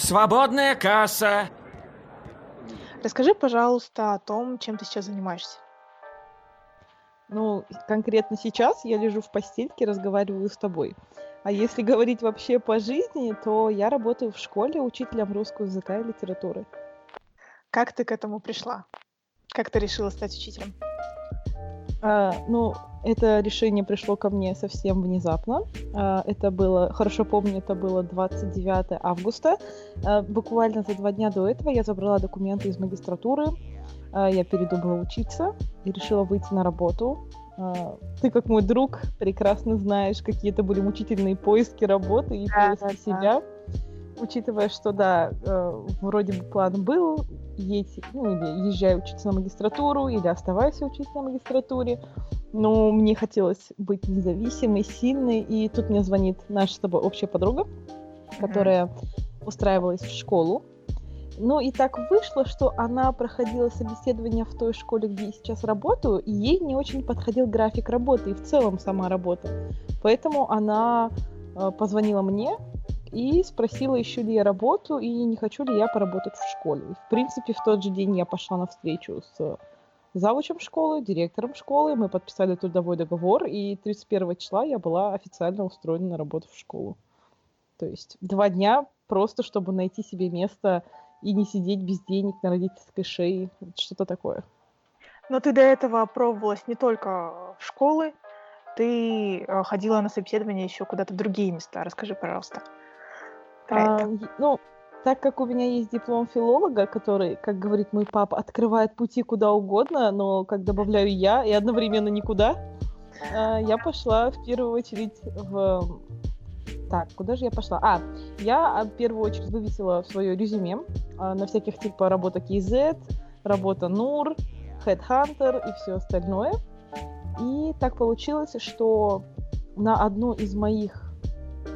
Свободная касса. Расскажи, пожалуйста, о том, чем ты сейчас занимаешься. Ну, конкретно сейчас я лежу в постельке, разговариваю с тобой. А если говорить вообще по жизни, то я работаю в школе учителем русского языка и литературы. Как ты к этому пришла? Как ты решила стать учителем? А, ну, это решение пришло ко мне совсем внезапно. А, это было, хорошо помню, это было 29 августа. А, буквально за два дня до этого я забрала документы из магистратуры. А, я передумала учиться и решила выйти на работу. Ты, как мой друг, прекрасно знаешь, какие это были мучительные поиски работы и Да, поиски да, да. себя. Учитывая, что да, э, вроде бы план был, едь, ну или езжай учиться на магистратуру, или оставайся учиться на магистратуре. Но мне хотелось быть независимой, сильной, и тут мне звонит наша с тобой общая подруга, которая устраивалась в школу. Ну и так вышло, что она проходила собеседование в той школе, где я сейчас работаю, и ей не очень подходил график работы и в целом сама работа. Поэтому она э, позвонила мне и спросила, ищу ли я работу и не хочу ли я поработать в школе. И, в принципе, в тот же день я пошла на встречу с завучем школы, директором школы, мы подписали трудовой договор, и 31 числа я была официально устроена на работу в школу. То есть два дня просто, чтобы найти себе место и не сидеть без денег на родительской шее, что-то такое. Но ты до этого пробовалась не только в школы, ты э, ходила на собеседование еще куда-то в другие места. Расскажи, пожалуйста. про А, это. ну, так как у меня есть диплом филолога, который, как говорит мой папа, открывает пути куда угодно, но как добавляю я, и одновременно никуда, а, я пошла в первую очередь в... Так, куда же я пошла? А, я а, в первую очередь вывесила свое резюме а, на всяких типа работа KZ, работа НУР, Headhunter и все остальное. И так получилось, что на одну из моих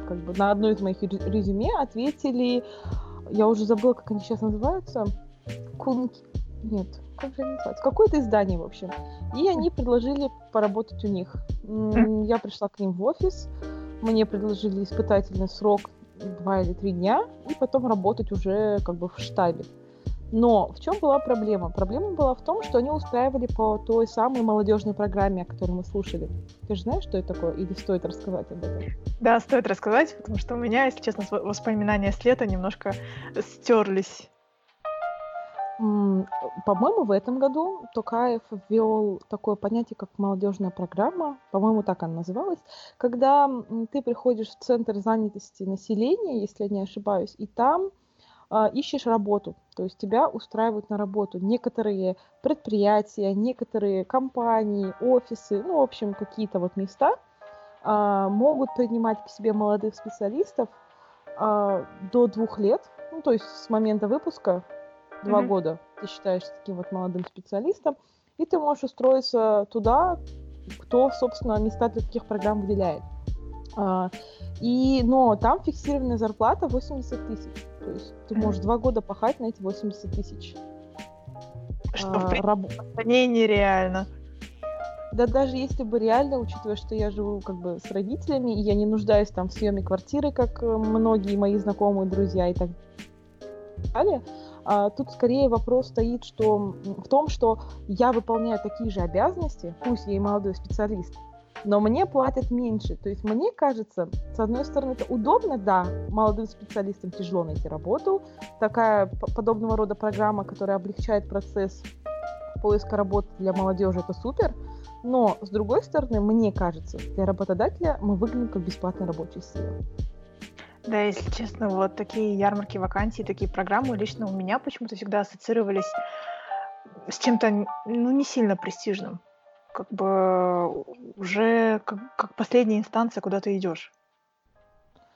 как бы на одно из моих рез- резюме ответили, я уже забыла, как они сейчас называются, Кун... Нет, как же они называются? Какое-то издание, в общем. И они предложили поработать у них. Я пришла к ним в офис, мне предложили испытательный срок два или три дня, и потом работать уже как бы в штабе. Но в чем была проблема? Проблема была в том, что они устраивали по той самой молодежной программе, о которой мы слушали. Ты же знаешь, что это такое? Или стоит рассказать об этом? Да, стоит рассказать, потому что у меня, если честно, воспоминания с лета немножко стерлись. По-моему, в этом году Токаев ввел такое понятие, как молодежная программа, по-моему, так она называлась, когда ты приходишь в центр занятости населения, если я не ошибаюсь, и там ищешь работу, то есть тебя устраивают на работу. Некоторые предприятия, некоторые компании, офисы, ну, в общем, какие-то вот места а, могут принимать к себе молодых специалистов а, до двух лет, ну, то есть с момента выпуска два Мгм. года ты считаешься таким вот молодым специалистом, и ты можешь устроиться туда, кто, собственно, места для таких программ выделяет. А, И, но там фиксированная зарплата 80 тысяч. То есть ты можешь два года пахать на эти 80 тысяч. Что, А, в принципе, раб- не нереально. Да даже если бы реально, учитывая, что я живу как бы с родителями, и я не нуждаюсь там в съеме квартиры, как э, многие мои знакомые, друзья и так далее, а, тут скорее вопрос стоит что, в том, что я выполняю такие же обязанности, пусть я и молодой специалист, но мне платят меньше. То есть мне кажется, с одной стороны, это удобно, да, молодым специалистам тяжело найти работу. Такая подобного рода программа, которая облегчает процесс поиска работы для молодежи, это супер. Но, с другой стороны, мне кажется, для работодателя мы выглядим как бесплатная рабочая сила. Да, если честно, вот такие ярмарки вакансий, такие программы лично у меня почему-то всегда ассоциировались с чем-то, ну, не сильно престижным. Как бы уже как, как последняя инстанция, куда ты идешь.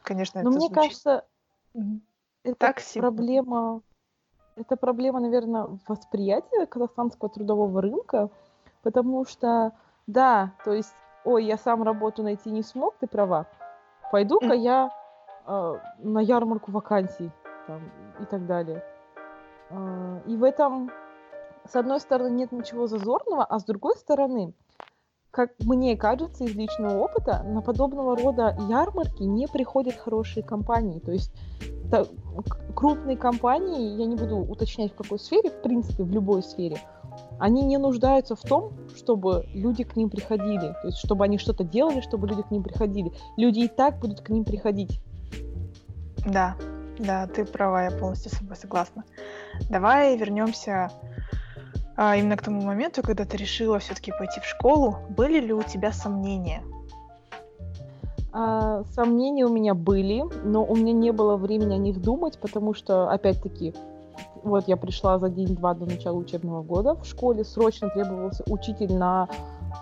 Конечно, Но это мне звучит. кажется, это Так проблема, это проблема, наверное, восприятия казахстанского трудового рынка, потому что, да, то есть, ой, я сам работу найти не смог, ты права, пойду-ка я э, на ярмарку вакансий там, и так далее. А, и в этом, с одной стороны, нет ничего зазорного, а с другой стороны, как мне кажется из личного опыта, на подобного рода ярмарки не приходят хорошие компании. То есть та, крупные компании, я не буду уточнять в какой сфере, в принципе, в любой сфере, они не нуждаются в том, чтобы люди к ним приходили, то есть чтобы они что-то делали, чтобы люди к ним приходили. Люди и так будут к ним приходить. Да, да, ты права, я полностью с тобой согласна. Давай вернемся а, именно к тому моменту, когда ты решила все-таки пойти в школу. Были ли у тебя сомнения? А, сомнения у меня были, но у меня не было времени о них думать, потому что, опять-таки, вот я пришла за день-два до начала учебного года. В школе срочно требовался учитель на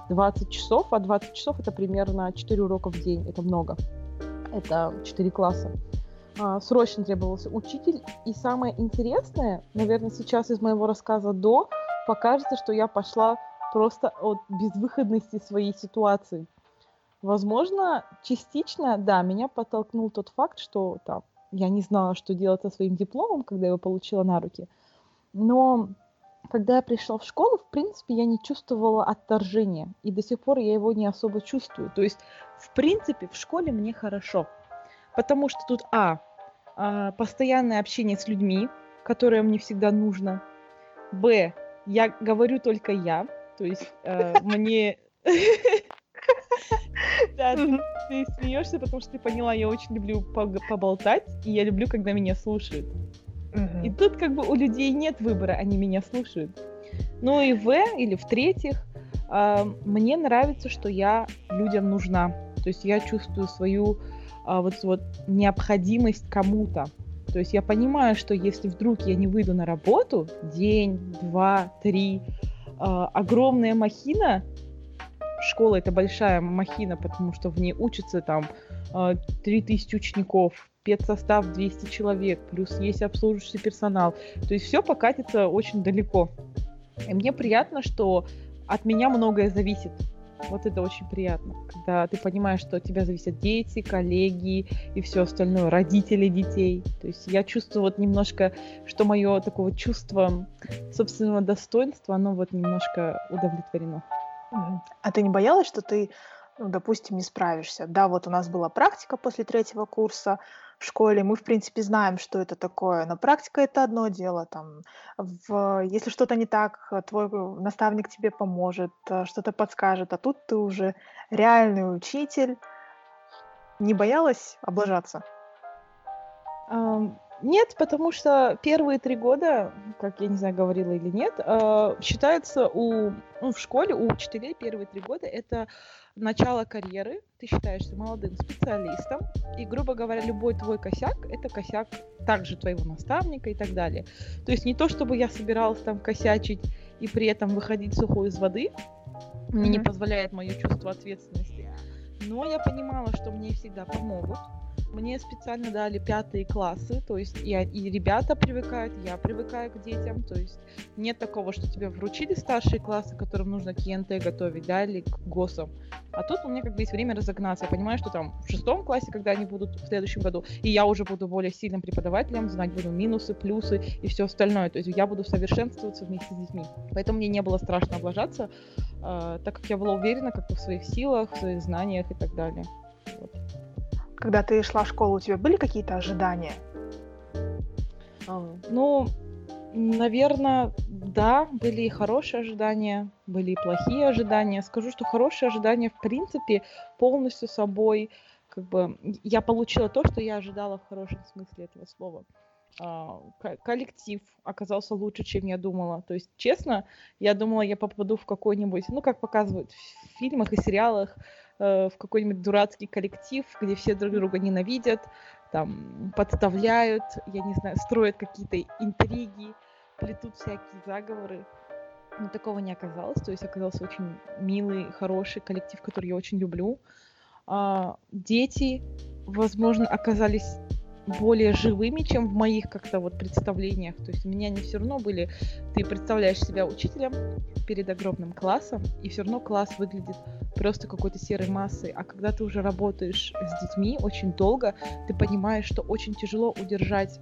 20 часов, а 20 часов это примерно 4 урока в день. Это много. Это 4 класса. А, срочно требовался учитель. И самое интересное, наверное, сейчас из моего рассказа до, покажется, что я пошла просто от безвыходности своей ситуации. Возможно, частично, да, меня подтолкнул тот факт, что там я не знала, что делать со своим дипломом, когда я его получила на руки. Но когда я пришла в школу, в принципе, я не чувствовала отторжения. И до сих пор я его не особо чувствую. То есть, в принципе, в школе мне хорошо. Потому что тут, а, а, постоянное общение с людьми, которое мне всегда нужно. Б, я говорю только я, то есть э, мне... Да, ты смеешься, потому что ты поняла, я очень люблю поболтать, и я люблю, когда меня слушают. И тут как бы у людей нет выбора, они меня слушают. Ну и в, или в-третьих, а, мне нравится, что я людям нужна. То есть я чувствую свою а, вот, вот необходимость кому-то. То есть я понимаю, что если вдруг я не выйду на работу, день, два, три, э, огромная махина, школа это большая махина, потому что в ней учатся там э, 3000 учеников, педсостав 200 человек, плюс есть обслуживающий персонал. То есть все покатится очень далеко. И мне приятно, что от меня многое зависит. Вот это очень приятно, когда ты понимаешь, что от тебя зависят дети, коллеги и все остальное, родители детей. То есть я чувствую вот немножко, что мое такое чувство собственного достоинства, оно вот немножко удовлетворено. А ты не боялась, что ты, ну, допустим, не справишься? Да, вот у нас была практика после третьего курса, в школе, мы, в принципе, знаем, что это такое, но практика это одно дело. Там, в, если что-то не так, э, твой наставник тебе поможет, э, что-то подскажет, а тут ты уже реальный учитель. Не боялась облажаться? Нет, потому что первые три года, как я не знаю, говорила или нет, э, считается у, ну, в школе у учителей первые три года это начало карьеры. Ты считаешься молодым специалистом, и, грубо говоря, любой твой косяк — это косяк также твоего наставника и так далее. То есть не то, чтобы я собиралась там косячить и при этом выходить сухой из воды, мне не позволяет мое чувство ответственности. Но я понимала, что мне всегда помогут, мне специально дали пятые классы, то есть и, и ребята привыкают, я привыкаю к детям, то есть нет такого, что тебе вручили старшие классы, которым нужно к ЕНТ готовить, да, или к ГОСам. А тут у меня как бы есть время разогнаться. Я понимаю, что там в шестом классе, когда они будут в следующем году, и я уже буду более сильным преподавателем, знать буду минусы, плюсы и все остальное. То есть я буду совершенствоваться вместе с детьми. Поэтому мне не было страшно облажаться, э, так как я была уверена как-то в своих силах, в своих знаниях и так далее. Вот. Когда ты шла в школу, у тебя были какие-то ожидания? А, ну, наверное, да, были и хорошие ожидания, были и плохие ожидания. Скажу, что хорошие ожидания, в принципе, полностью собой, как бы, я получила то, что я ожидала в хорошем смысле этого слова. А, коллектив оказался лучше, чем я думала. То есть, честно, я думала, я попаду в какой-нибудь, ну, как показывают в фильмах и сериалах, Э, в какой-нибудь дурацкий коллектив, где все друг друга ненавидят, там подставляют, я не знаю, строят какие-то интриги, плетут всякие заговоры. Но такого не оказалось. То есть оказался очень милый, хороший коллектив, который я очень люблю. А, дети, возможно, оказались более живыми, чем в моих как-то вот представлениях. То есть у меня они все равно были... Ты представляешь себя учителем перед огромным классом, и все равно класс выглядит просто какой-то серой массой. А когда ты уже работаешь с детьми очень долго, ты понимаешь, что очень тяжело удержать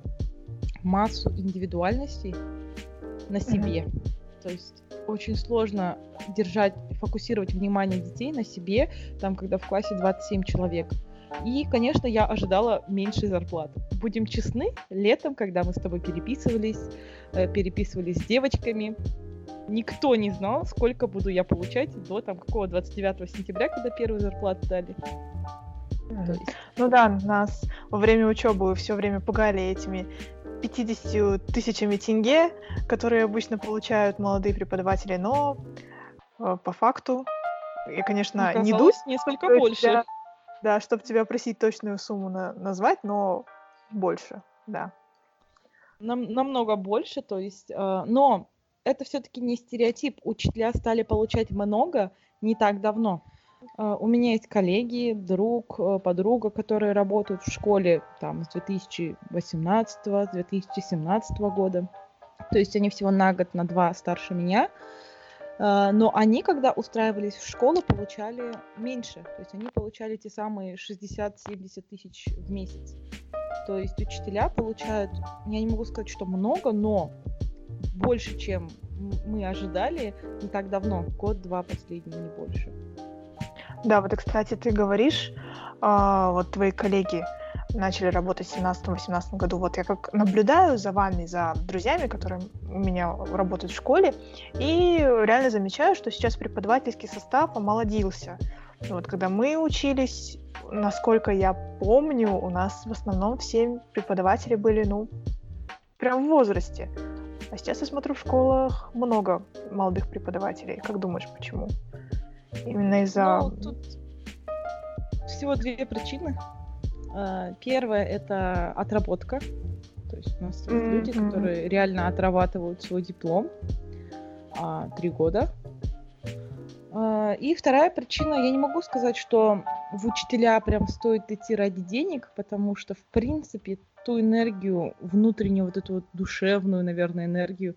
массу индивидуальностей на себе. Mm-hmm. То есть очень сложно держать, фокусировать внимание детей на себе, там, когда в классе 27 человек. И, конечно, я ожидала меньшей зарплаты. будем честны, летом, когда мы с тобой переписывались, э, переписывались с девочками, никто не знал, сколько буду я получать до там какого 29 сентября, когда первую зарплату дали. Mm. Ну да, нас во время учебы все время пугали этими 50 тысячами тенге, которые обычно получают молодые преподаватели, но э, по факту, я, конечно, Оказалось, не дусь, несколько больше. Тебя, да, чтобы тебя просить точную сумму на, назвать, но больше, да. Нам, намного больше, то есть, э, но это все-таки не стереотип. Учителя стали получать много не так давно. Uh, у меня есть коллеги, друг, uh, подруга, которые работают в школе там с 2018-2017 года. То есть они всего на год, на два старше меня. Uh, но они, когда устраивались в школу, получали меньше. То есть они получали те самые 60-70 тысяч в месяц. То есть учителя получают, я не могу сказать, что много, но больше, чем мы ожидали не так давно, год-два последний, не больше. Да, вот, кстати, ты говоришь, э, вот твои коллеги начали работать в 17-18 году. Вот я как наблюдаю за вами, за друзьями, которые у меня работают в школе, и реально замечаю, что сейчас преподавательский состав омолодился. Вот когда мы учились, насколько я помню, у нас в основном все преподаватели были, ну, прям в возрасте. А сейчас я смотрю в школах много молодых преподавателей. Как думаешь, почему? Именно из-за... Ну, тут всего две причины. А, первое — это отработка. То есть у нас есть mm-hmm. люди, которые реально отрабатывают свой диплом а, три года. А, и вторая причина, я не могу сказать, что в учителя прям стоит идти ради денег, потому что, в принципе, ту энергию, внутреннюю вот эту вот душевную, наверное, энергию,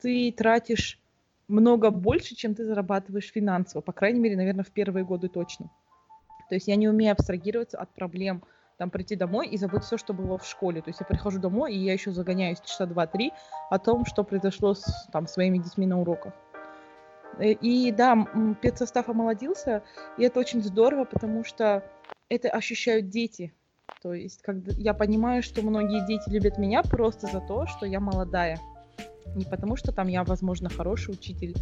ты тратишь много больше, чем ты зарабатываешь финансово. По крайней мере, наверное, в первые годы точно. То есть я не умею абстрагироваться от проблем, там, прийти домой и забыть все, что было в школе. То есть я прихожу домой, и я еще загоняюсь часа два-три о том, что произошло с там, своими детьми на уроках. Э, и да, педсостав омолодился, и это очень здорово, потому что это ощущают дети. То есть, когда я понимаю, что многие дети любят меня просто за то, что я молодая. Не потому, что там я, возможно, хороший учитель,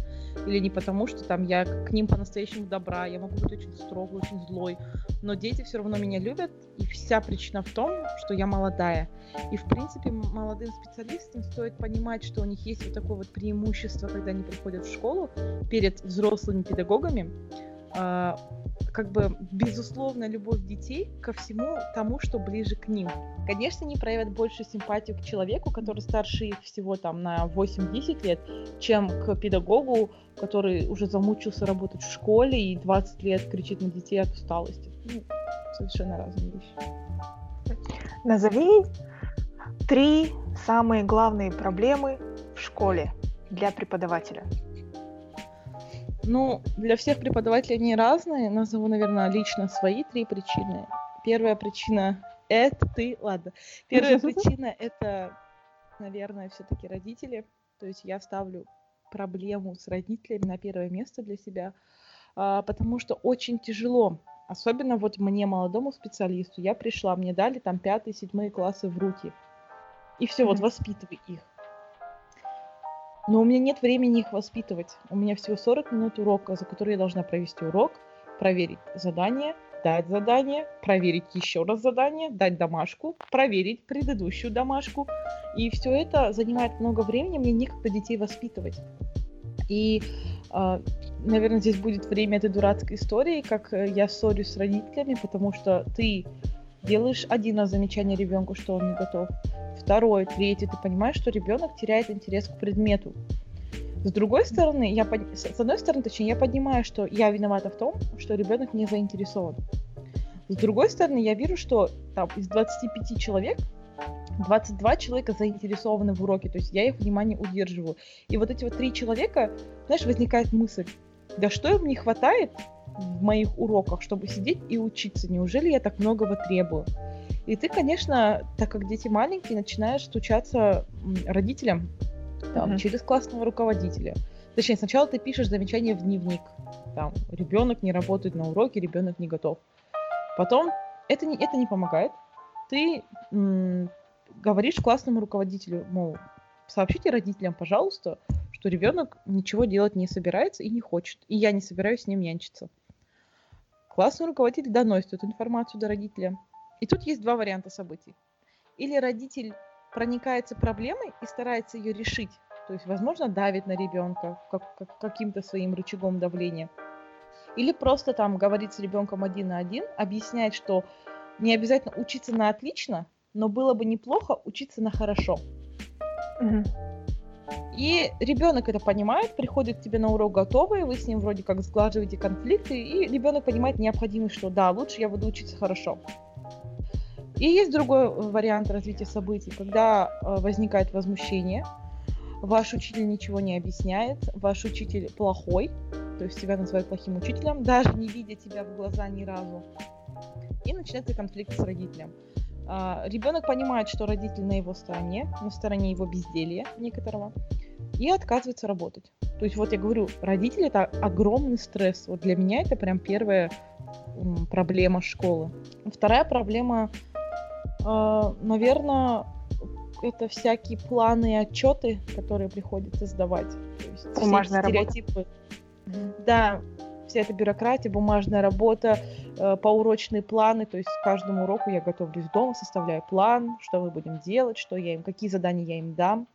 или не потому, что там я к ним по-настоящему добра, я могу быть очень строгой, очень злой, но дети все равно меня любят, и вся причина в том, что я молодая. И, в принципе, молодым специалистам стоит понимать, что у них есть вот такое вот преимущество, когда они приходят в школу перед взрослыми педагогами, а, как бы безусловная любовь детей ко всему тому, что ближе к ним. Конечно, они проявят больше симпатию к человеку, который старше их всего там на 8-10 лет, чем к педагогу, который уже замучился работать в школе и 20 лет кричит на детей от усталости. Ну, совершенно разные вещи. Назови три самые главные проблемы в школе для преподавателя. Ну, для всех преподавателей они разные. Назову, наверное, лично свои три причины. Первая причина — это ты... Ладно. Первая причина — это, наверное, все-таки родители. То есть я ставлю проблему с родителями на первое место для себя, а, потому что очень тяжело. Особенно вот мне, молодому специалисту, я пришла, мне дали там пятые, седьмые классы в руки. И все, mm-hmm. вот воспитывай их. Но у меня нет времени их воспитывать. У меня всего 40 минут урока, за который я должна провести урок, проверить задание, дать задание, проверить еще раз задание, дать домашку, проверить предыдущую домашку. И все это занимает много времени, мне некогда детей воспитывать. И, э, наверное, здесь будет время этой дурацкой истории, как я ссорюсь с родителями, потому что ты делаешь один раз замечание ребенку, что он не готов, второй, третий, ты понимаешь, что ребенок теряет интерес к предмету. С другой стороны, я под... с одной стороны, точнее, я понимаю, что я виновата в том, что ребенок не заинтересован. С другой стороны, я вижу, что там из 25 человек 22 человека заинтересованы в уроке, то есть я их внимание удерживаю. И вот эти вот три человека, знаешь, возникает мысль, да что им не хватает в моих уроках, чтобы сидеть и учиться? Неужели я так многого требую? И ты, конечно, так как дети маленькие, начинаешь стучаться родителям там, mm-hmm. через классного руководителя. Точнее, сначала ты пишешь замечание в дневник. Там, ребенок не работает на уроке, ребенок не готов. Потом это не, это не помогает. ты м, говоришь классному руководителю, мол, сообщите родителям, пожалуйста, что ребенок ничего делать не собирается и не хочет, и я не собираюсь с ним нянчиться. Классный руководитель доносит эту информацию до родителя. И тут есть два варианта событий. Или родитель проникается проблемой и старается ее решить, то есть, возможно, давит на ребенка как, как, каким-то своим рычагом давления. Или просто там говорит с ребенком один на один, объясняет, что не обязательно учиться на отлично, но было бы неплохо учиться на хорошо. Угу. И ребенок это понимает, приходит к тебе на урок готовый, вы с ним вроде как сглаживаете конфликты, и ребенок понимает необходимость, что да, лучше я буду учиться хорошо. И есть другой вариант развития событий, когда э, возникает возмущение, ваш учитель ничего не объясняет, ваш учитель плохой, то есть тебя называют плохим учителем, даже не видя тебя в глаза ни разу. И начинается конфликт с родителем. А, ребенок понимает, что родитель на его стороне, на стороне его безделья некоторого, и отказывается работать. То есть вот я говорю, родители это огромный стресс. Вот для меня это прям первая проблема школы. Вторая проблема, наверное, это всякие планы и отчеты, которые приходится сдавать. То есть Бумажная стереотипы. Работа. Да, вся эта бюрократия, бумажная работа, э, поурочные планы, то есть к каждому уроку я готовлюсь дома, составляю план, что мы будем делать, что я им, какие задания я им дам.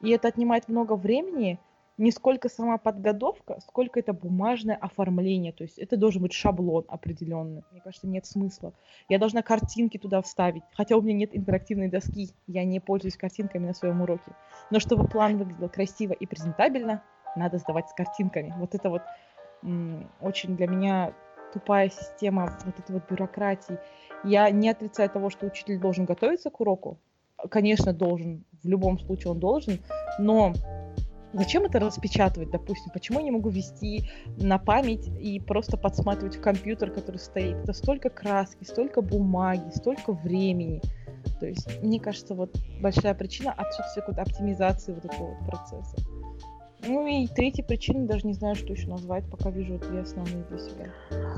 И это отнимает много времени, не сколько сама подготовка, сколько это бумажное оформление. То есть это должен быть шаблон определенный. Мне кажется, нет смысла. Я должна картинки туда вставить. Хотя у меня нет интерактивной доски. Я не пользуюсь картинками на своем уроке. Но чтобы план выглядел красиво и презентабельно, надо сдавать с картинками. Вот это вот очень для меня тупая система вот этой вот бюрократии. Я не отрицаю того, что учитель должен готовиться к уроку. Конечно, должен. В любом случае он должен. Но Зачем это распечатывать, допустим? Почему я не могу вести на память и просто подсматривать в компьютер, который стоит? Это столько краски, столько бумаги, столько времени. То есть, мне кажется, вот большая причина отсутствия какой-то оптимизации вот этого вот процесса. Ну и третья причина, даже не знаю, что еще назвать, пока вижу две основные для себя.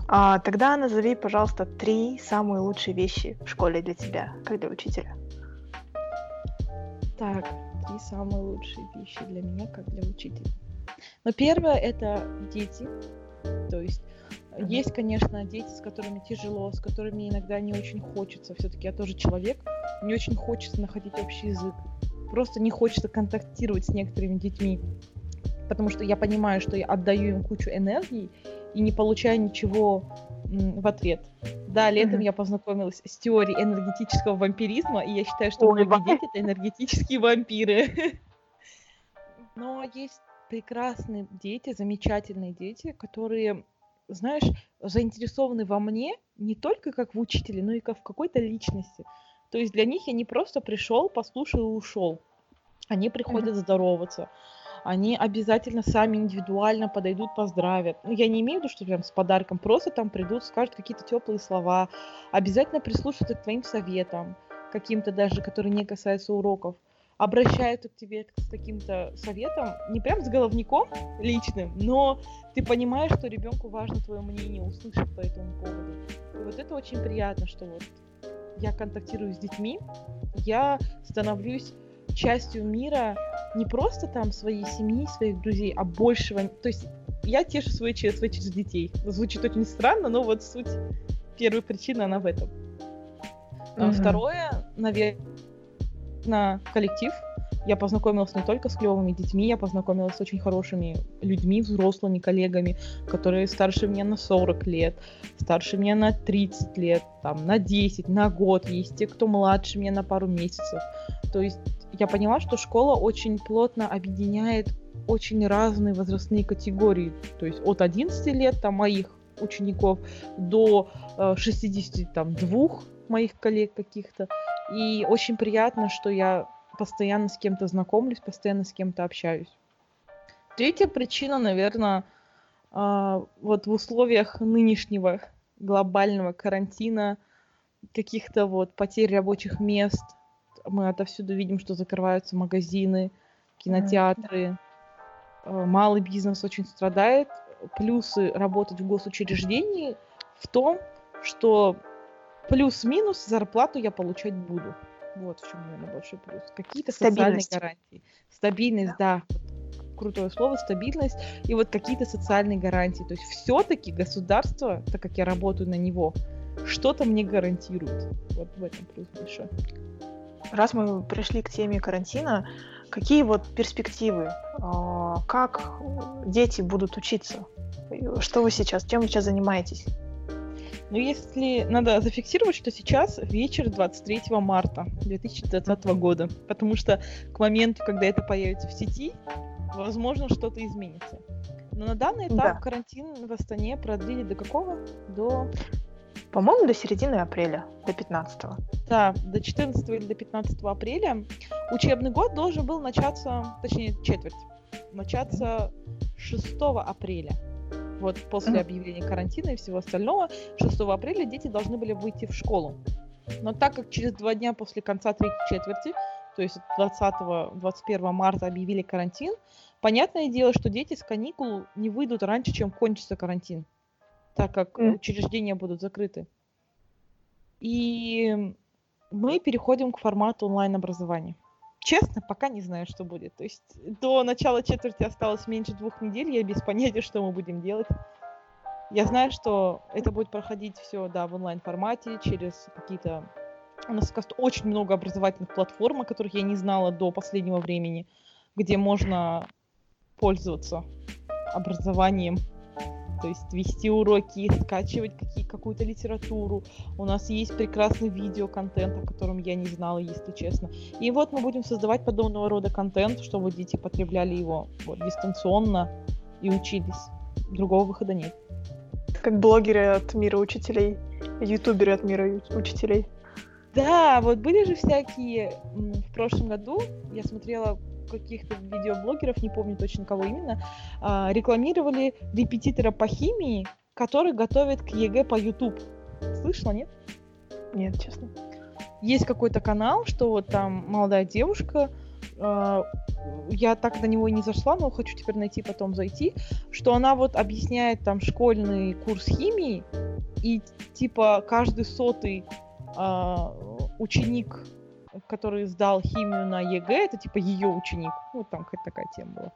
А, тогда назови, пожалуйста, три самые лучшие вещи в школе для тебя, как для учителя. Так, три самые лучшие вещи для меня, как для учителя. Но первое это дети. То есть есть, конечно, дети, с которыми тяжело, с которыми иногда не очень хочется. Все-таки я тоже человек, не очень хочется находить общий язык. Просто не хочется контактировать с некоторыми детьми, потому что я понимаю, что я отдаю им кучу энергии и не получаю ничего в ответ. Да, летом mm-hmm. я познакомилась с теорией энергетического вампиризма, и я считаю, что Ой, многие дети — это энергетические вампиры. Но есть прекрасные дети, замечательные дети, которые, знаешь, заинтересованы во мне не только как в учителе, но и как в какой-то личности. То есть для них я не просто пришел, послушал и ушел. Они приходят mm-hmm. здороваться они обязательно сами индивидуально подойдут, поздравят. Ну, я не имею в виду, что прям с подарком, просто там придут, скажут какие-то теплые слова, обязательно прислушаются к твоим советам, каким-то даже, которые не касаются уроков обращаются к тебе с каким-то советом, не прям с головником личным, но ты понимаешь, что ребенку важно твое мнение услышать по этому поводу. И вот это очень приятно, что вот я контактирую с детьми, я становлюсь частью мира не просто там своей семьи, своих друзей, а большего. То есть я тешу свое ЧСВ через детей. Звучит очень странно, но вот суть, первая причина, она в этом. Mm-hmm. Второе, наверное, коллектив. Я познакомилась не только с клевыми детьми, я познакомилась с очень хорошими людьми, взрослыми коллегами, которые старше меня на 40 лет, старше меня на 30 лет, там, на 10, на год. Есть те, кто младше меня на пару месяцев. То есть я поняла, что школа очень плотно объединяет очень разные возрастные категории. То есть от 11 лет там, моих учеников до э, 62 моих коллег каких-то. И очень приятно, что я постоянно с кем-то знакомлюсь, постоянно с кем-то общаюсь. Третья причина, наверное, э, вот в условиях нынешнего глобального карантина, каких-то вот потерь рабочих мест, мы отовсюду видим, что закрываются магазины, кинотеатры. Mm-hmm. Малый бизнес очень страдает. Плюсы работать в госучреждении в том, что плюс-минус зарплату я получать буду. Вот в чем, наверное, большой плюс. Какие-то социальные гарантии. Стабильность, да. да. Крутое слово, стабильность. И вот какие-то социальные гарантии. То есть все-таки государство, так как я работаю на него, что-то мне гарантирует. Вот в этом плюс большой. Раз мы пришли к теме карантина, какие вот перспективы? А, как дети будут учиться? Что вы сейчас, чем вы сейчас занимаетесь? Ну, если надо зафиксировать, что сейчас вечер 23 марта 2020 года, потому что к моменту, когда это появится в сети, возможно, что-то изменится. Но на данный этап да. карантин в Астане продлили до какого? До по-моему, до середины апреля, до 15 -го. Да, до 14 или до 15 апреля. Учебный год должен был начаться, точнее, четверть, начаться 6 апреля. Вот после объявления карантина и всего остального, 6 апреля дети должны были выйти в школу. Но так как через два дня после конца третьей четверти, то есть 20-21 марта объявили карантин, понятное дело, что дети с каникул не выйдут раньше, чем кончится карантин, так как mm. учреждения будут закрыты. И мы переходим к формату онлайн-образования. Честно, пока не знаю, что будет. То есть до начала четверти осталось меньше двух недель, я без понятия, что мы будем делать. Я знаю, что это будет проходить все, да, в онлайн-формате, через какие-то... У нас очень много образовательных платформ, о которых я не знала до последнего времени, где можно пользоваться образованием то есть вести уроки, скачивать какие, какую-то литературу. У нас есть прекрасный видеоконтент, о котором я не знала, если честно. И вот мы будем создавать подобного рода контент, чтобы дети потребляли его вот, дистанционно и учились. Другого выхода нет. Как блогеры от мира учителей, ютуберы от мира учителей. Да, вот были же всякие в прошлом году, я смотрела каких-то видеоблогеров, не помню точно кого именно, а, рекламировали репетитора по химии, который готовит к ЕГЭ по YouTube. Слышала, нет? Нет, честно. Есть какой-то канал, что вот там молодая девушка, э, я так до него и не зашла, но хочу теперь найти, потом зайти, что она вот объясняет там школьный курс химии, и типа каждый сотый э, ученик который сдал химию на ЕГЭ, это типа ее ученик. Вот там какая-то такая тема была.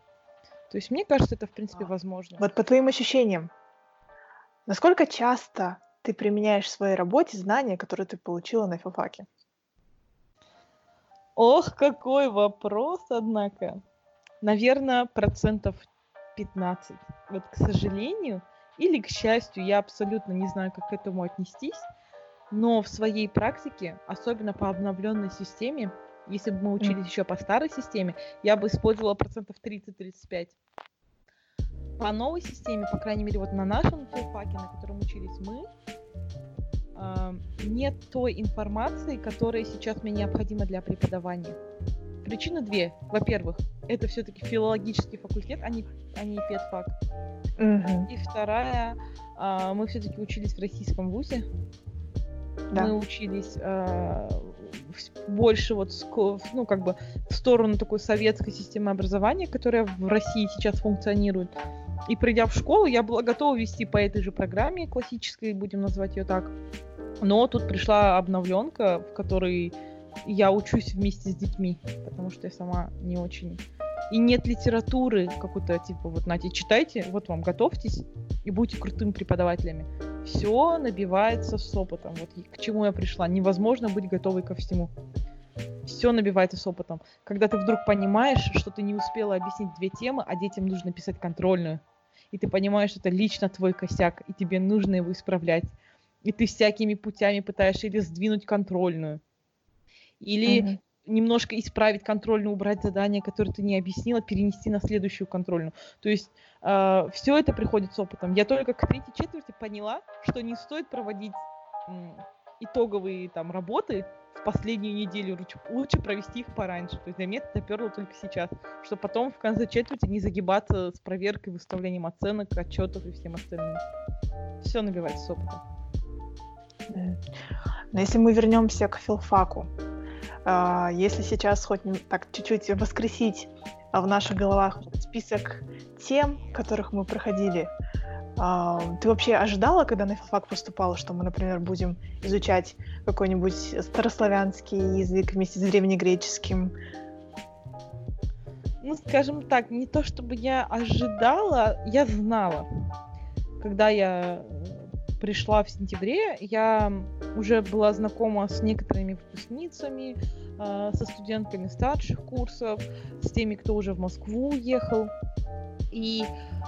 То есть мне кажется, это в принципе а. возможно. Вот по твоим ощущениям, насколько часто ты применяешь в своей работе знания, которые ты получила на филфаке? Ох, какой вопрос, однако. Наверное, процентов 15. Вот, к сожалению, или к счастью, я абсолютно не знаю, как к этому отнестись, но в своей практике, особенно по обновленной системе, если бы мы учились mm. еще по старой системе, я бы использовала процентов 30-35. По новой системе, по крайней мере, вот на нашем филфаке, на котором учились мы, э, нет той информации, которая сейчас мне необходима для преподавания. Причины две. Во-первых, это все-таки филологический факультет, а не, а не педфак. Mm-hmm. И вторая, э, мы все-таки учились в российском вузе, да. мы учились э, больше вот ну как бы в сторону такой советской системы образования, которая в России сейчас функционирует. И придя в школу, я была готова вести по этой же программе классической, будем назвать ее так. Но тут пришла обновленка, в которой я учусь вместе с детьми, потому что я сама не очень и нет литературы какой-то, типа, вот, Нате, читайте, вот вам, готовьтесь, и будьте крутыми преподавателями. Все набивается с опытом. Вот к чему я пришла. Невозможно быть готовой ко всему. Все набивается с опытом. Когда ты вдруг понимаешь, что ты не успела объяснить две темы, а детям нужно писать контрольную, и ты понимаешь, что это лично твой косяк, и тебе нужно его исправлять, и ты всякими путями пытаешься или сдвинуть контрольную, или mm-hmm немножко исправить контрольную, убрать задание, которое ты не объяснила, перенести на следующую контрольную. То есть э, все это приходит с опытом. Я только к третьей четверти поняла, что не стоит проводить м, итоговые там работы в последнюю неделю, лучше, лучше провести их пораньше. То есть для меня это доперло только сейчас, чтобы потом в конце четверти не загибаться с проверкой, выставлением оценок, отчетов и всем остальным. Все набивается с опытом. Но если мы вернемся к филфаку, а, если сейчас хоть так чуть-чуть воскресить в наших головах список тем, которых мы проходили, А, ты вообще ожидала, когда на филфак поступала, что мы, например, будем изучать какой-нибудь старославянский язык вместе с древнегреческим? Ну, скажем так, не то чтобы я ожидала, я знала. Когда я пришла в сентябре, я уже была знакома с некоторыми выпускницами, а, со студентками старших курсов, с теми, кто уже в Москву уехал. И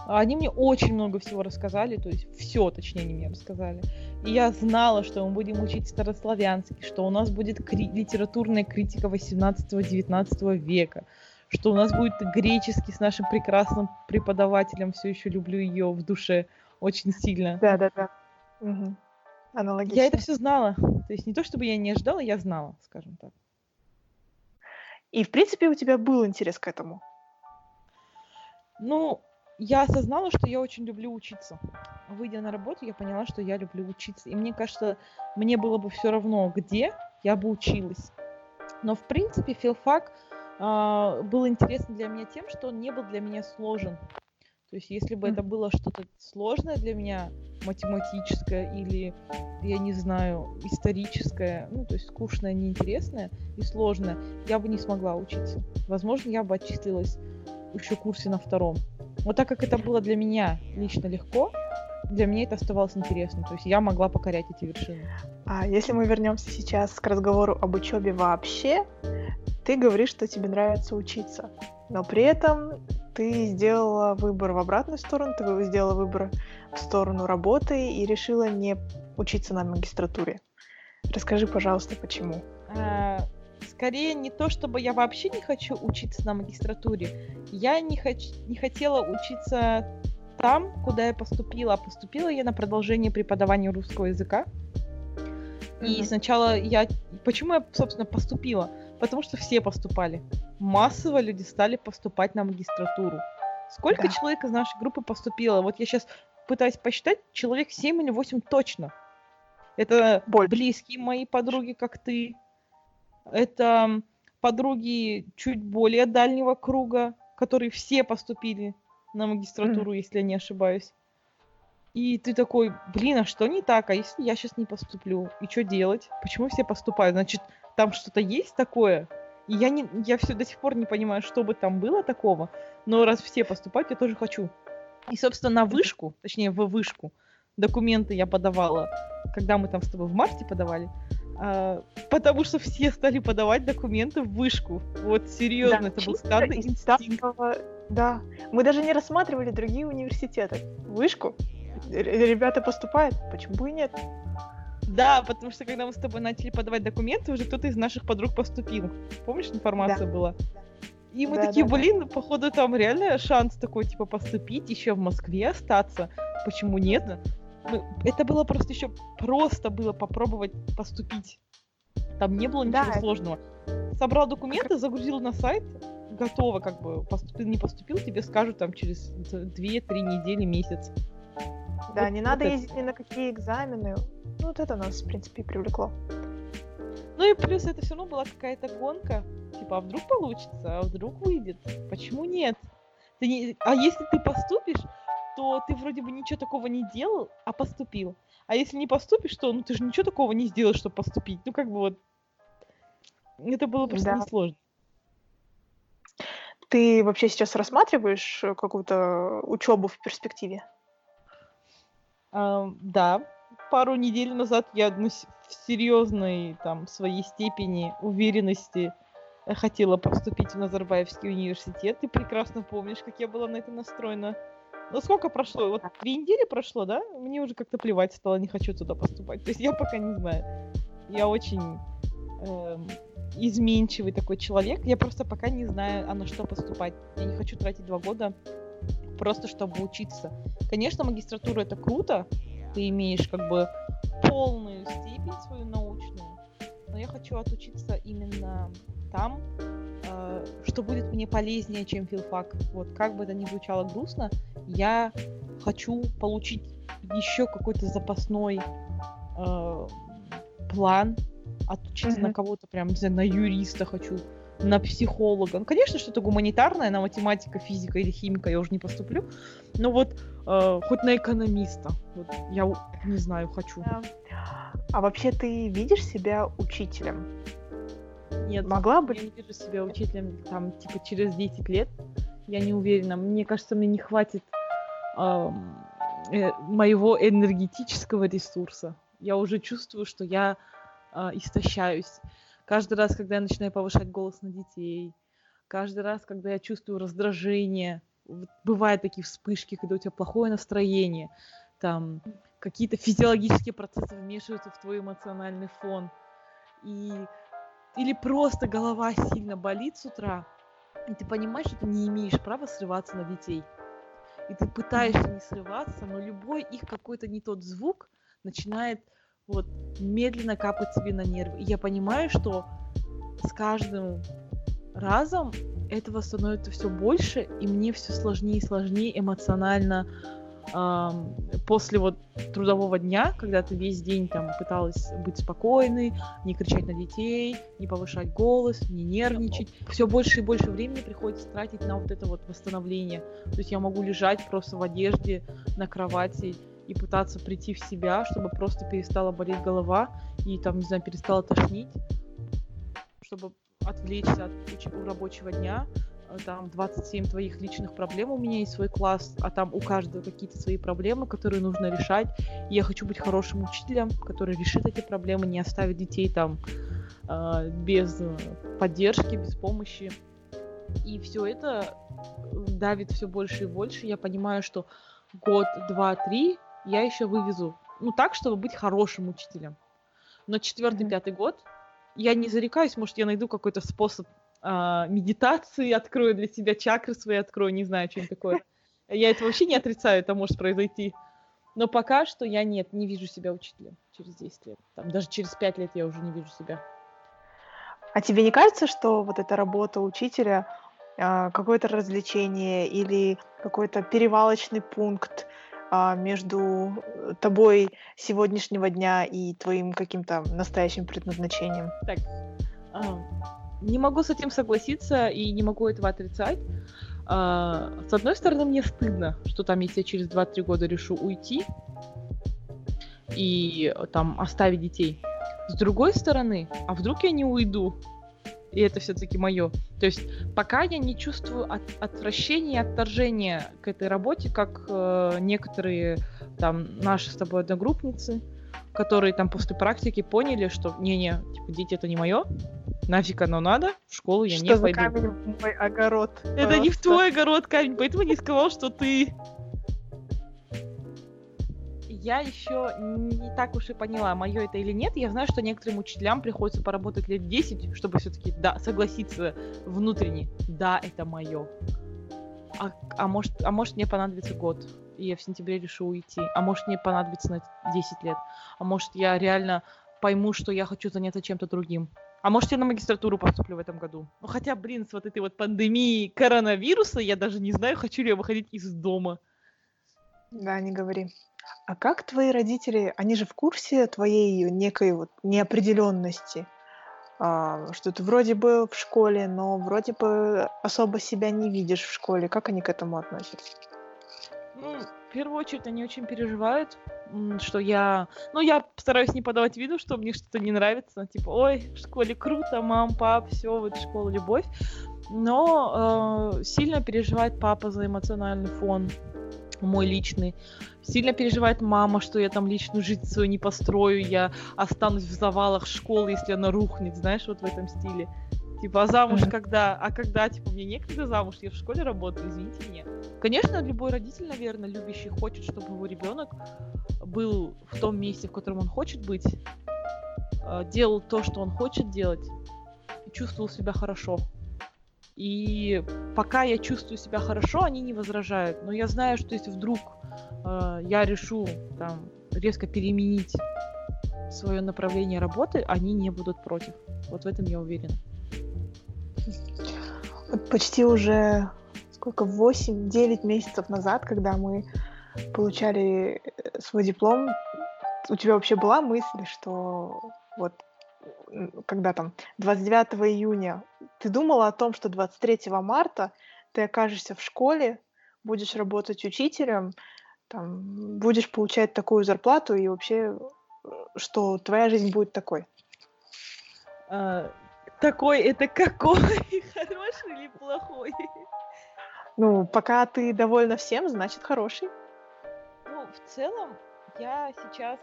они мне очень много всего рассказали, то есть все, точнее, они мне рассказали. И я знала, что мы будем учить старославянский, что у нас будет кри- литературная критика 18-19 века, что у нас будет греческий с нашим прекрасным преподавателем, все еще люблю ее в душе очень сильно. Да, да, да. Угу. Аналогично. Я это все знала. То есть не то, чтобы я не ожидала, я знала, скажем так. И, в принципе, у тебя был интерес к этому? Ну, я осознала, что я очень люблю учиться. Выйдя на работу, я поняла, что я люблю учиться. И мне кажется, мне было бы все равно, где я бы училась. Но, в принципе, филфак э, был интересен для меня тем, что он не был для меня сложен. То есть, если бы это было что-то сложное для меня, математическое или, я не знаю, историческое, ну, то есть скучное, неинтересное и сложное, я бы не смогла учиться. Возможно, я бы отчислилась еще курсе на втором. Вот так как это было для меня лично легко, для меня это оставалось интересно. То есть я могла покорять эти вершины. А если мы вернемся сейчас к разговору об учебе вообще, ты говоришь, что тебе нравится учиться, но при этом ты сделала выбор в обратную сторону, ты сделала выбор в сторону работы и решила не учиться на магистратуре. Расскажи, пожалуйста, почему. А, скорее не то, чтобы я вообще не хочу учиться на магистратуре. Я не, хоч... не хотела учиться там, куда я поступила. Поступила я на продолжение преподавания русского языка. Mm-hmm. И сначала я... Почему я, собственно, поступила? Потому что все поступали. Массово люди стали поступать на магистратуру. Сколько да. человек из нашей группы поступило? Вот я сейчас пытаюсь посчитать, человек 7 или 8 точно. Это Больше. близкие мои подруги, как ты, это подруги чуть более дальнего круга, которые все поступили на магистратуру, mm. если я не ошибаюсь. И ты такой, блин, а что не так? А если я сейчас не поступлю? И что делать? Почему все поступают? Значит, там что-то есть такое? И я, не, я все до сих пор не понимаю, что бы там было такого. Но раз все поступают, я тоже хочу. И, собственно, на вышку, точнее, в вышку, документы я подавала, когда мы там с тобой в марте подавали, а, потому что все стали подавать документы в вышку. Вот серьезно, да, это был стадный инстинкт. Да, мы даже не рассматривали другие университеты. Вышку. Ребята поступают, почему бы и нет? Да, потому что когда мы с тобой начали подавать документы, уже кто-то из наших подруг поступил. Помнишь, информация да. была? И мы да, такие, да, блин, да. походу там реально шанс такой, типа, поступить, еще в Москве остаться. Почему нет? Ну, это было просто еще просто было попробовать поступить. Там не было ничего да. сложного. Собрал документы, загрузил на сайт, готово, как бы поступил, не поступил, тебе скажут там через 2-3 недели, месяц. Да, вот, не вот надо это. ездить ни на какие экзамены. Ну, вот это нас, в принципе, и привлекло. Ну и плюс это все равно была какая-то гонка. Типа, а вдруг получится, а вдруг выйдет? Почему нет? Ты не... А если ты поступишь, то ты вроде бы ничего такого не делал, а поступил. А если не поступишь, то ну ты же ничего такого не сделал, чтобы поступить. Ну как бы вот это было просто да. несложно. Ты вообще сейчас рассматриваешь э, какую-то учебу в перспективе? Да, пару недель назад я ну, в серьезной там своей степени уверенности хотела поступить в Назарбаевский университет. Ты прекрасно помнишь, как я была на это настроена. Ну сколько прошло? Вот две недели прошло, да? Мне уже как-то плевать стало, не хочу туда поступать. То есть я пока не знаю. Я очень эм, изменчивый такой человек. Я просто пока не знаю, а на что поступать. Я не хочу тратить два года просто чтобы учиться. Конечно, магистратура это круто. Ты имеешь как бы полную степень свою научную. Но я хочу отучиться именно там, Э, что будет мне полезнее, чем филфак. Вот как бы это ни звучало грустно, я хочу получить еще какой-то запасной э, план отучиться Мгм. на кого-то, прям, не знаю, на юриста хочу, на психолога. Ну, конечно, что-то гуманитарное, на математика, физика или химика я уже не поступлю. Но вот э, хоть на экономиста. Вот я не знаю, хочу. А вообще ты видишь себя учителем? Нет, Могла бы? я не вижу себя учителем там, типа, через 10 лет. Я не уверена. Мне кажется, мне не хватит ам, э, моего энергетического ресурса. Я уже чувствую, что я а, истощаюсь. Каждый раз, когда я начинаю повышать голос на детей, каждый раз, когда я чувствую раздражение, бывают такие вспышки, когда у тебя плохое настроение, там какие-то физиологические процессы вмешиваются в твой эмоциональный фон. И или просто голова сильно болит с утра, и ты понимаешь, что ты не имеешь права срываться на детей. И ты пытаешься не срываться, но любой их какой-то не тот звук начинает вот медленно капать тебе на нервы. И я понимаю, что с каждым разом этого становится все больше, и мне все сложнее и сложнее эмоционально после вот трудового дня, когда ты весь день там пыталась быть спокойной, не кричать на детей, не повышать голос, не нервничать. Все больше и больше времени приходится тратить на вот это вот восстановление. То есть я могу лежать просто в одежде на кровати и пытаться прийти в себя, чтобы просто перестала болеть голова и там, не знаю, перестала тошнить, чтобы отвлечься от рабочего дня. Э, Там 27 твоих личных проблем, у меня есть свой класс, а там у каждого какие-то свои проблемы, которые нужно решать. И я хочу быть хорошим учителем, который решит эти проблемы, не оставит детей там э, без э, поддержки, без помощи. И все это давит все больше и больше. Я понимаю, что год, два, три я еще вывезу. Ну, так, чтобы быть хорошим учителем. Но четвертый, пятый год я не зарекаюсь, может, я найду какой-то способ а, медитации, открою для себя чакры свои, открою, не знаю, что-нибудь такое. Я это вообще не отрицаю, это может произойти. Но пока что я нет, не вижу себя учителем через 10 лет. Там, даже через 5 лет я уже не вижу себя. А тебе не кажется, что вот эта работа учителя а, какое-то развлечение или какой-то перевалочный пункт между тобой сегодняшнего дня и твоим каким-то настоящим предназначением? Так, а, не могу с этим согласиться и не могу этого отрицать. А, С одной стороны, мне стыдно, что там, если я через 2-3 года решу уйти и э, там оставить детей. С другой стороны, а вдруг я не уйду? И это все-таки мое. То есть пока я не чувствую от, отвращения и отторжения к этой работе, как э, некоторые там наши с тобой одногруппницы, которые там после практики поняли, что не-не, типа, дети это не мое, нафиг оно надо, в школу я что не за пойду. камень в мой огород? Это не в просто? твой огород камень, поэтому не сказал, что ты. Я еще не так уж и поняла, мое это или нет. Я знаю, что некоторым учителям приходится поработать лет 10, чтобы все-таки да, согласиться внутренне. Да, это мое. А, а, может, а может мне понадобится год, и я в сентябре решу уйти. А может мне понадобится на 10 лет. А может я реально пойму, что я хочу заняться чем-то другим. А может, я на магистратуру поступлю в этом году. Ну, хотя, блин, с вот этой вот пандемией коронавируса я даже не знаю, хочу ли я выходить из дома. Да, не говори. А как твои родители, они же в курсе твоей некой вот неопределенности, А, что ты вроде бы в школе, но вроде бы особо себя не видишь в школе. Как они к этому относятся? Ну, в первую очередь, они очень переживают, что я... Ну, я стараюсь не подавать виду, что мне что-то не нравится. Типа, ой, в школе круто, мам, пап, все, вот школа, любовь. Но э, сильно переживает папа за эмоциональный фон мой личный. Сильно переживает мама, что я там личную жизнь свою не построю, я останусь в завалах школы, если она рухнет, знаешь, вот в этом стиле. Типа, а замуж когда? А когда, типа, мне некогда замуж, я в школе работаю, извините меня. Конечно, любой родитель, наверное, любящий, хочет, чтобы его ребенок был в том месте, в котором он хочет быть, э, делал то, что он хочет делать, и чувствовал себя хорошо. И пока я чувствую себя хорошо, они не возражают. Но я знаю, что если вдруг э, я решу там резко переменить свое направление работы, они не будут против. Вот в этом я уверена. Почти уже сколько, 8-9 месяцев назад, когда мы получали э, свой диплом, у тебя вообще была мысль, что вот когда там 29 июня, ты думала о том, что 23 марта ты окажешься в школе, будешь работать учителем, там, будешь получать такую зарплату и вообще, что твоя жизнь будет такой? А, такой это какой? Хороший или плохой? Ну, пока ты довольна всем, значит хороший. Ну, в целом, я сейчас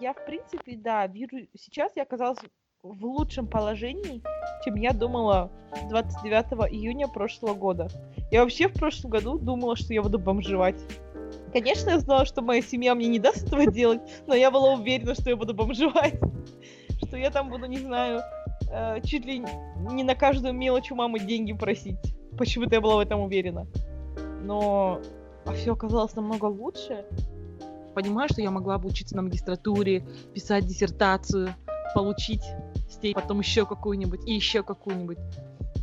я, в принципе, да, вижу... Сейчас я оказалась в лучшем положении, чем я думала 29 июня прошлого года. Я вообще в прошлом году думала, что я буду бомжевать. Конечно, я знала, что моя семья мне не даст этого делать, но я была уверена, что я буду бомжевать. Что я там буду, не знаю, э, чуть ли не на каждую мелочь у мамы деньги просить. Почему-то я была в этом уверена. Но а все оказалось намного лучше понимаю, что я могла бы учиться на магистратуре, писать диссертацию, получить степень, потом еще какую-нибудь и еще какую-нибудь.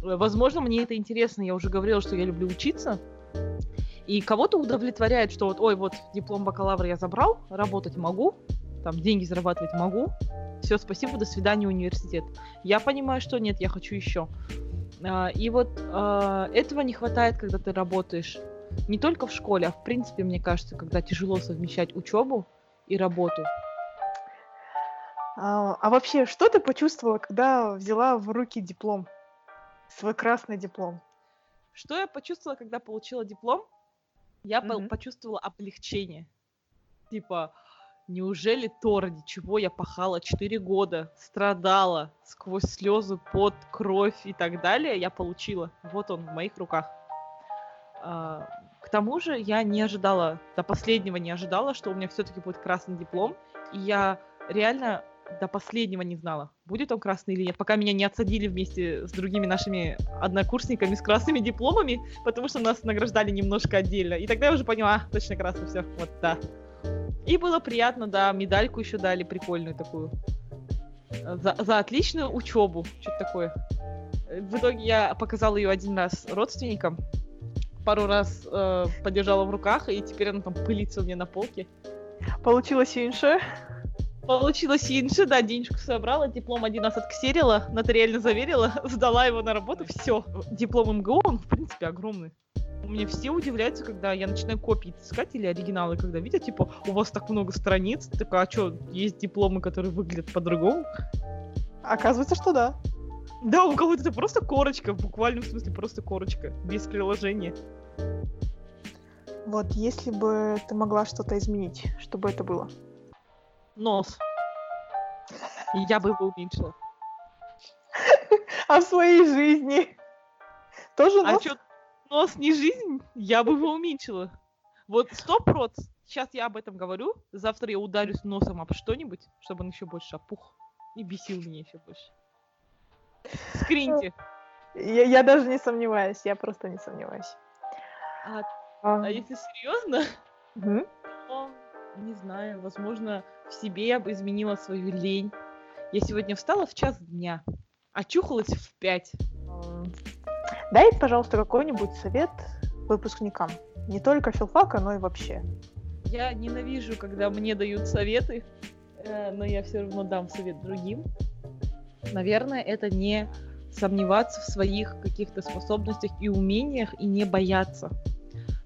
Э, возможно, мне это интересно. Я уже говорила, что я люблю учиться. И кого-то удовлетворяет, что вот, ой, вот диплом бакалавра я забрал, работать могу, там деньги зарабатывать могу. Все, спасибо, до свидания, университет. Я понимаю, что нет, я хочу еще. А, и вот а, этого не хватает, когда ты работаешь не только в школе, а в принципе, мне кажется, когда тяжело совмещать учебу и работу. А, а вообще, что ты почувствовала, когда взяла в руки диплом? Свой красный диплом? Что я почувствовала, когда получила диплом? Я mm-hmm. почувствовала облегчение. Типа, неужели то, ради чего я пахала 4 года, страдала сквозь слезы, под кровь и так далее, я получила. Вот он в моих руках. К тому же я не ожидала, до последнего не ожидала, что у меня все-таки будет красный диплом. И я реально до последнего не знала, будет он красный или нет, пока меня не отсадили вместе с другими нашими однокурсниками с красными дипломами, потому что нас награждали немножко отдельно. И тогда я уже поняла, а, точно красный, все, вот, да. И было приятно, да, медальку еще дали прикольную такую. За, за отличную учебу, что-то такое. В итоге я показала ее один раз родственникам, пару раз э, подержала в руках, и теперь она там пылится у меня на полке. Получилось инше. Получилось инше, да, денежку собрала, диплом один раз отксерила, нотариально заверила, сдала его на работу, все. Диплом МГУ, он, в принципе, огромный. У меня все удивляются, когда я начинаю копии искать или оригиналы, когда видят, типа, у вас так много страниц, такая, а что, есть дипломы, которые выглядят по-другому? Оказывается, что да. Да, у кого-то это просто корочка, в буквальном смысле просто корочка, без приложения. Вот, если бы ты могла что-то изменить, что бы это было? Нос. Я бы его уменьшила. А в своей жизни? Тоже а нос? А что, нос не жизнь? Я бы его уменьшила. Вот сто проц. Сейчас я об этом говорю. Завтра я ударюсь носом об что-нибудь, чтобы он еще больше опух. И бесил меня еще больше. Скриньте. Я, я даже не сомневаюсь, я просто не сомневаюсь. А, а... а если серьезно, угу. то, не знаю, возможно, в себе я бы изменила свою лень. Я сегодня встала в час дня, очухалась в пять. Дай, пожалуйста, какой-нибудь совет выпускникам. Не только филфака, но и вообще. Я ненавижу, когда мне дают советы, э, но я все равно дам совет другим наверное, это не сомневаться в своих каких-то способностях и умениях и не бояться.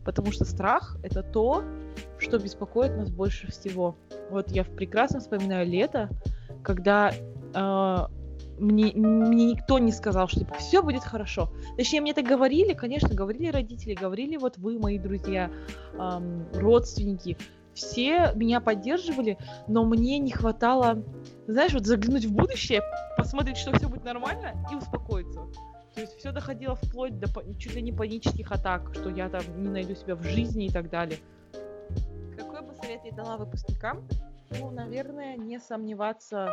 Потому что страх — это то, что беспокоит нас больше всего. Вот я прекрасно вспоминаю лето, когда э, мне, мне никто не сказал, что типа, все будет хорошо. Точнее, мне это говорили, конечно, говорили родители, говорили вот вы, мои друзья, эм, родственники, все меня поддерживали, но мне не хватало, знаешь, вот заглянуть в будущее, посмотреть, что все будет нормально и успокоиться. То есть все доходило вплоть до чуть ли не панических атак, что я там не найду себя в жизни и так далее. Какой бы совет я дала выпускникам? Ну, наверное, не сомневаться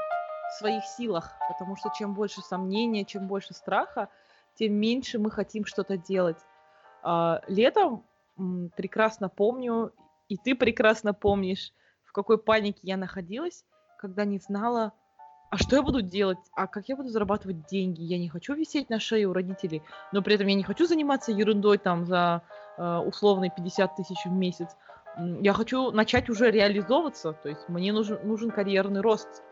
в своих силах, потому что чем больше сомнения, чем больше страха, тем меньше мы хотим что-то делать. А, летом прекрасно помню, и ты прекрасно помнишь, в какой панике я находилась, когда не знала, а что я буду делать, а как я буду зарабатывать деньги. Я не хочу висеть на шее у родителей, но при этом я не хочу заниматься ерундой там за э, условные 50 тысяч в месяц. Я хочу начать уже реализовываться, то есть мне нужен, нужен карьерный рост.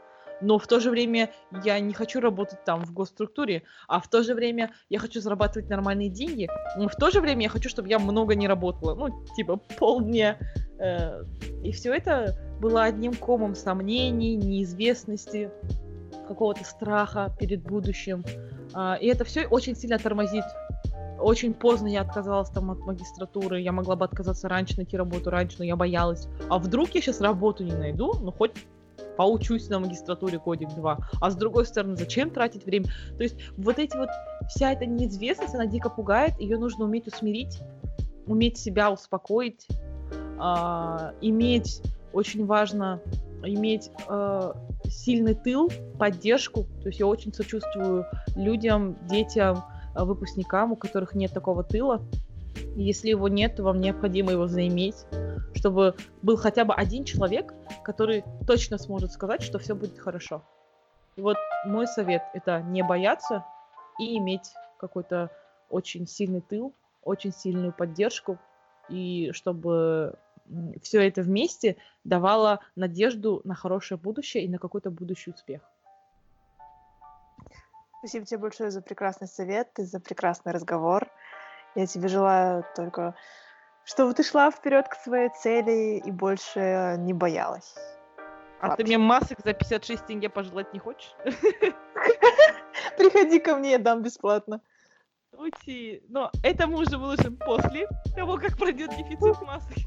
но в то же время я не хочу работать там в госструктуре, а в то же время я хочу зарабатывать нормальные деньги, но в то же время я хочу, чтобы я много не работала, ну, типа полдня. Э, и все это было одним комом сомнений, неизвестности, какого-то страха перед будущим. А, и это все очень сильно тормозит очень поздно я отказалась там от магистратуры, я могла бы отказаться раньше, найти работу раньше, но я боялась. А вдруг я сейчас работу не найду, ну хоть поучусь на магистратуре кодик 2. А с другой стороны, зачем тратить время? То есть вот эти вот, вся эта неизвестность, она дико пугает, ее нужно уметь усмирить, уметь себя успокоить, иметь, очень важно, иметь э, сильный тыл, поддержку. То есть я очень сочувствую людям, детям, Э, выпускникам, у которых нет такого тыла. Если его нет, то вам необходимо его заиметь, чтобы был хотя бы один человек, который точно сможет сказать, что все будет хорошо. И вот мой совет это не бояться и иметь какой-то очень сильный тыл, очень сильную поддержку, и чтобы все это вместе давало надежду на хорошее будущее и на какой-то будущий успех. Спасибо тебе большое за прекрасный совет и за прекрасный разговор. Я тебе желаю только, чтобы ты шла вперед к своей цели и больше не боялась. А Вообще. ты мне масок за 56 тенге пожелать не хочешь? Приходи ко мне, я дам бесплатно. Уйти. Но это мы уже выложим после того, как пройдет дефицит масок.